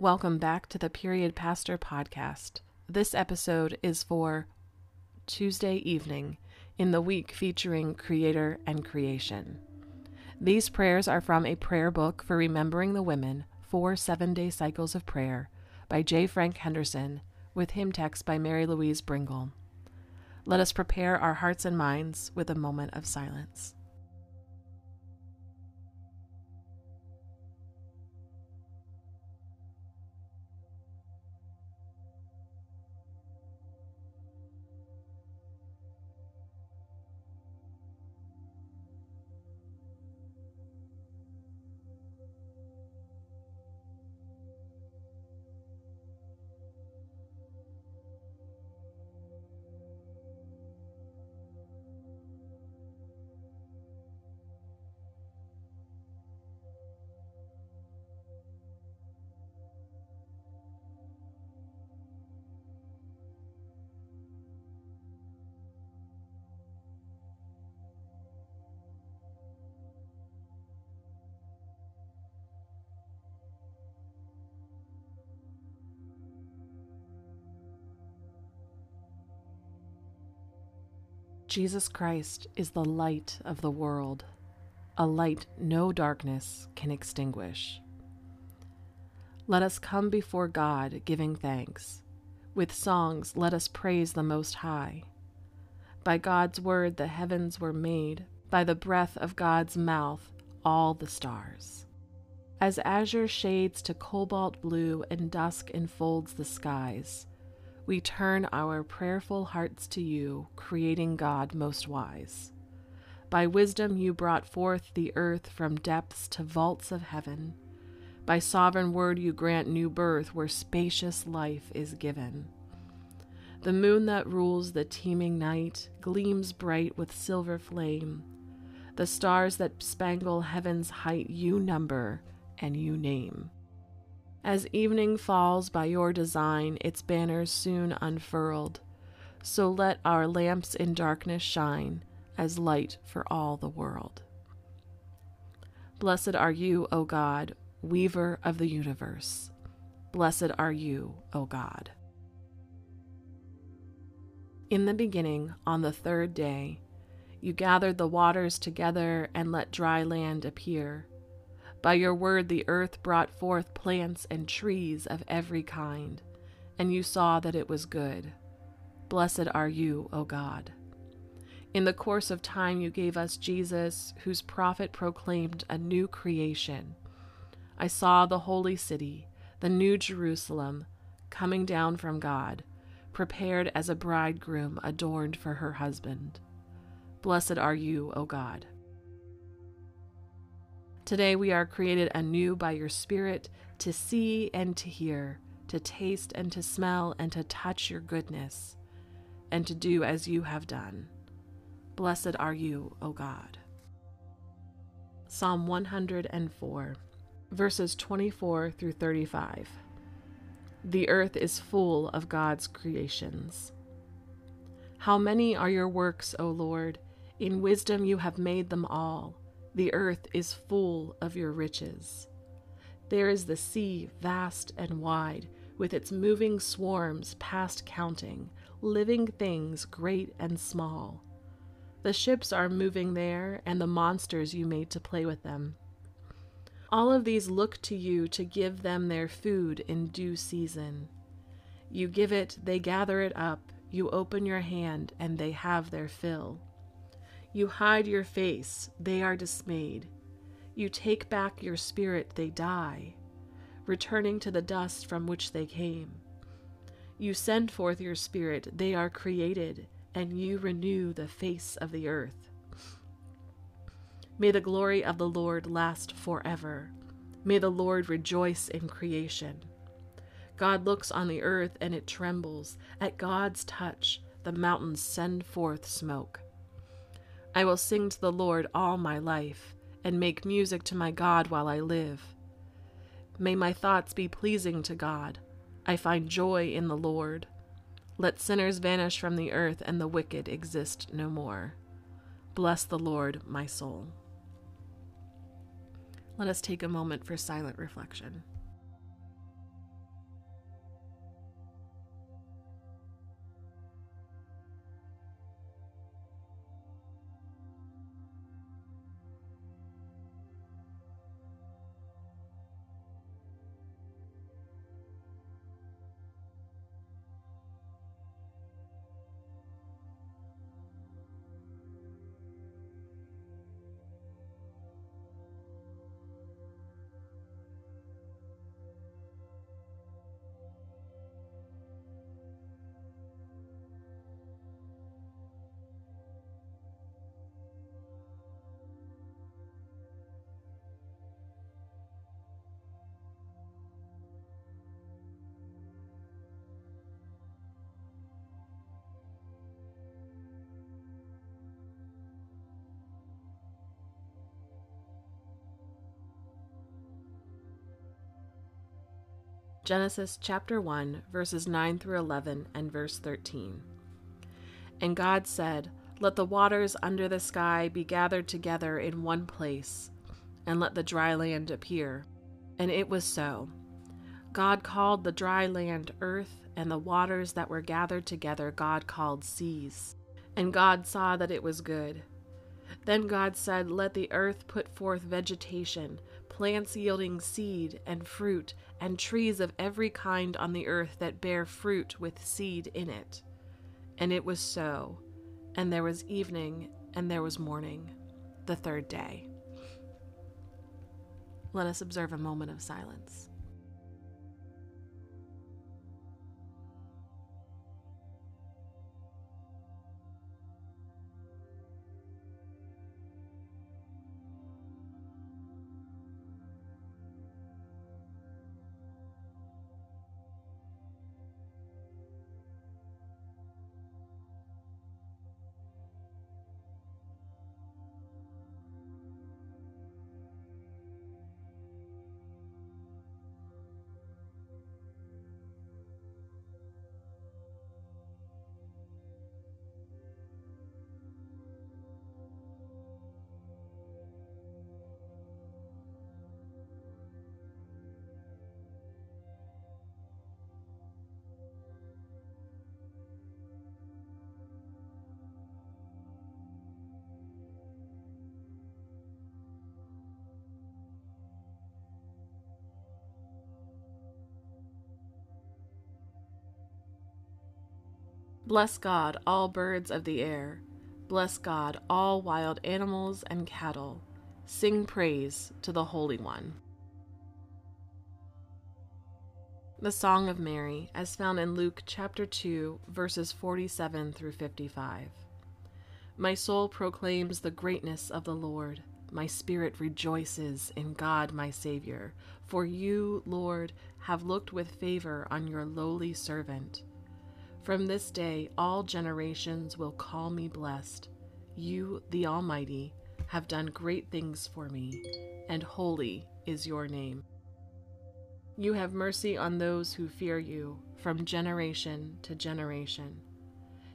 Welcome back to the Period Pastor podcast. This episode is for Tuesday evening in the week featuring Creator and Creation. These prayers are from a prayer book for remembering the women, Four Seven Day Cycles of Prayer, by J. Frank Henderson, with hymn text by Mary Louise Bringle. Let us prepare our hearts and minds with a moment of silence. Jesus Christ is the light of the world, a light no darkness can extinguish. Let us come before God giving thanks. With songs, let us praise the Most High. By God's word, the heavens were made, by the breath of God's mouth, all the stars. As azure shades to cobalt blue and dusk enfolds the skies, we turn our prayerful hearts to you, creating God most wise. By wisdom you brought forth the earth from depths to vaults of heaven. By sovereign word you grant new birth where spacious life is given. The moon that rules the teeming night gleams bright with silver flame. The stars that spangle heaven's height you number and you name. As evening falls by your design, its banners soon unfurled. So let our lamps in darkness shine as light for all the world. Blessed are you, O God, weaver of the universe. Blessed are you, O God. In the beginning, on the third day, you gathered the waters together and let dry land appear. By your word, the earth brought forth plants and trees of every kind, and you saw that it was good. Blessed are you, O God. In the course of time, you gave us Jesus, whose prophet proclaimed a new creation. I saw the holy city, the new Jerusalem, coming down from God, prepared as a bridegroom adorned for her husband. Blessed are you, O God. Today we are created anew by your Spirit to see and to hear, to taste and to smell and to touch your goodness, and to do as you have done. Blessed are you, O God. Psalm 104, verses 24 through 35. The earth is full of God's creations. How many are your works, O Lord? In wisdom you have made them all. The earth is full of your riches. There is the sea vast and wide, with its moving swarms past counting, living things great and small. The ships are moving there, and the monsters you made to play with them. All of these look to you to give them their food in due season. You give it, they gather it up. You open your hand, and they have their fill. You hide your face, they are dismayed. You take back your spirit, they die, returning to the dust from which they came. You send forth your spirit, they are created, and you renew the face of the earth. May the glory of the Lord last forever. May the Lord rejoice in creation. God looks on the earth and it trembles. At God's touch, the mountains send forth smoke. I will sing to the Lord all my life, and make music to my God while I live. May my thoughts be pleasing to God. I find joy in the Lord. Let sinners vanish from the earth, and the wicked exist no more. Bless the Lord, my soul. Let us take a moment for silent reflection. Genesis chapter 1, verses 9 through 11 and verse 13. And God said, Let the waters under the sky be gathered together in one place, and let the dry land appear. And it was so. God called the dry land earth, and the waters that were gathered together God called seas. And God saw that it was good. Then God said, Let the earth put forth vegetation, plants yielding seed and fruit, and trees of every kind on the earth that bear fruit with seed in it. And it was so. And there was evening, and there was morning, the third day. Let us observe a moment of silence. Bless God, all birds of the air. Bless God, all wild animals and cattle. Sing praise to the Holy One. The Song of Mary, as found in Luke chapter 2, verses 47 through 55. My soul proclaims the greatness of the Lord. My spirit rejoices in God my Savior. For you, Lord, have looked with favor on your lowly servant. From this day, all generations will call me blessed. You, the Almighty, have done great things for me, and holy is your name. You have mercy on those who fear you from generation to generation.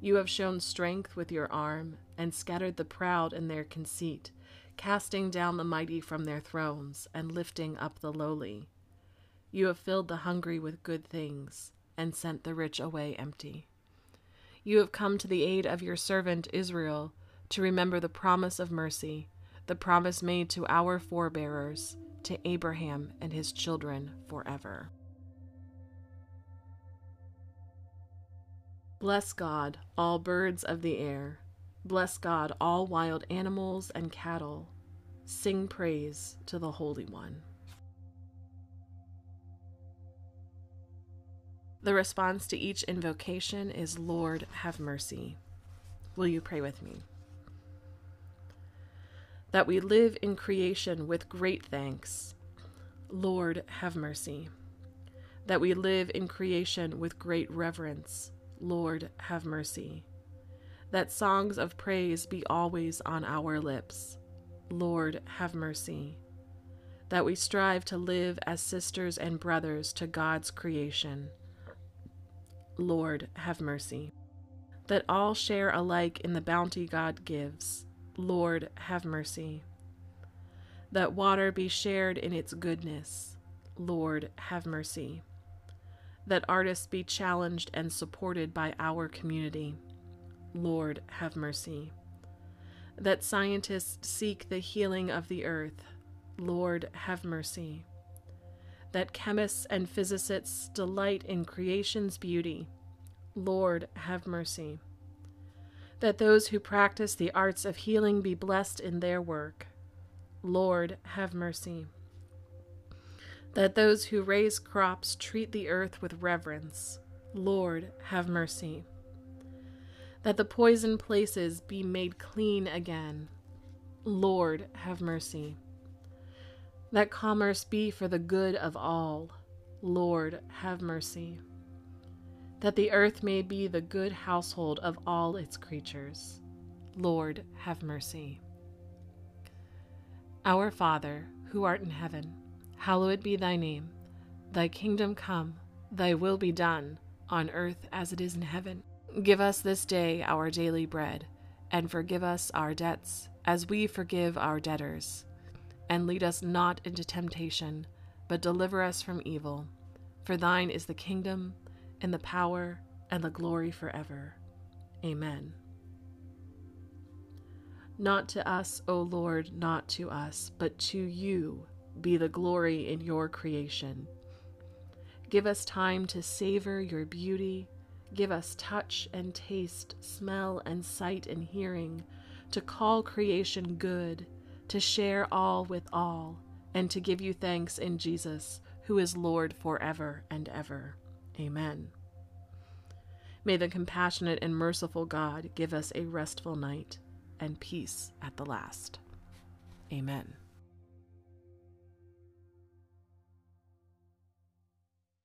You have shown strength with your arm and scattered the proud in their conceit, casting down the mighty from their thrones and lifting up the lowly. You have filled the hungry with good things and sent the rich away empty. You have come to the aid of your servant Israel to remember the promise of mercy, the promise made to our forebearers, to Abraham and his children forever. Bless God, all birds of the air. Bless God, all wild animals and cattle. Sing praise to the Holy One. The response to each invocation is, Lord, have mercy. Will you pray with me? That we live in creation with great thanks. Lord, have mercy. That we live in creation with great reverence. Lord, have mercy. That songs of praise be always on our lips. Lord, have mercy. That we strive to live as sisters and brothers to God's creation. Lord, have mercy. That all share alike in the bounty God gives. Lord, have mercy. That water be shared in its goodness. Lord, have mercy. That artists be challenged and supported by our community. Lord, have mercy. That scientists seek the healing of the earth. Lord, have mercy that chemists and physicists delight in creation's beauty. Lord, have mercy. That those who practice the arts of healing be blessed in their work. Lord, have mercy. That those who raise crops treat the earth with reverence. Lord, have mercy. That the poisoned places be made clean again. Lord, have mercy that commerce be for the good of all. Lord, have mercy. That the earth may be the good household of all its creatures. Lord, have mercy. Our Father, who art in heaven, hallowed be thy name. Thy kingdom come, thy will be done, on earth as it is in heaven. Give us this day our daily bread, and forgive us our debts, as we forgive our debtors. And lead us not into temptation, but deliver us from evil. For thine is the kingdom, and the power, and the glory forever. Amen. Not to us, O Lord, not to us, but to you be the glory in your creation. Give us time to savor your beauty. Give us touch and taste, smell and sight and hearing, to call creation good, to share all with all, and to give you thanks in Jesus, who is Lord forever and ever. Amen. May the compassionate and merciful God give us a restful night and peace at the last. Amen.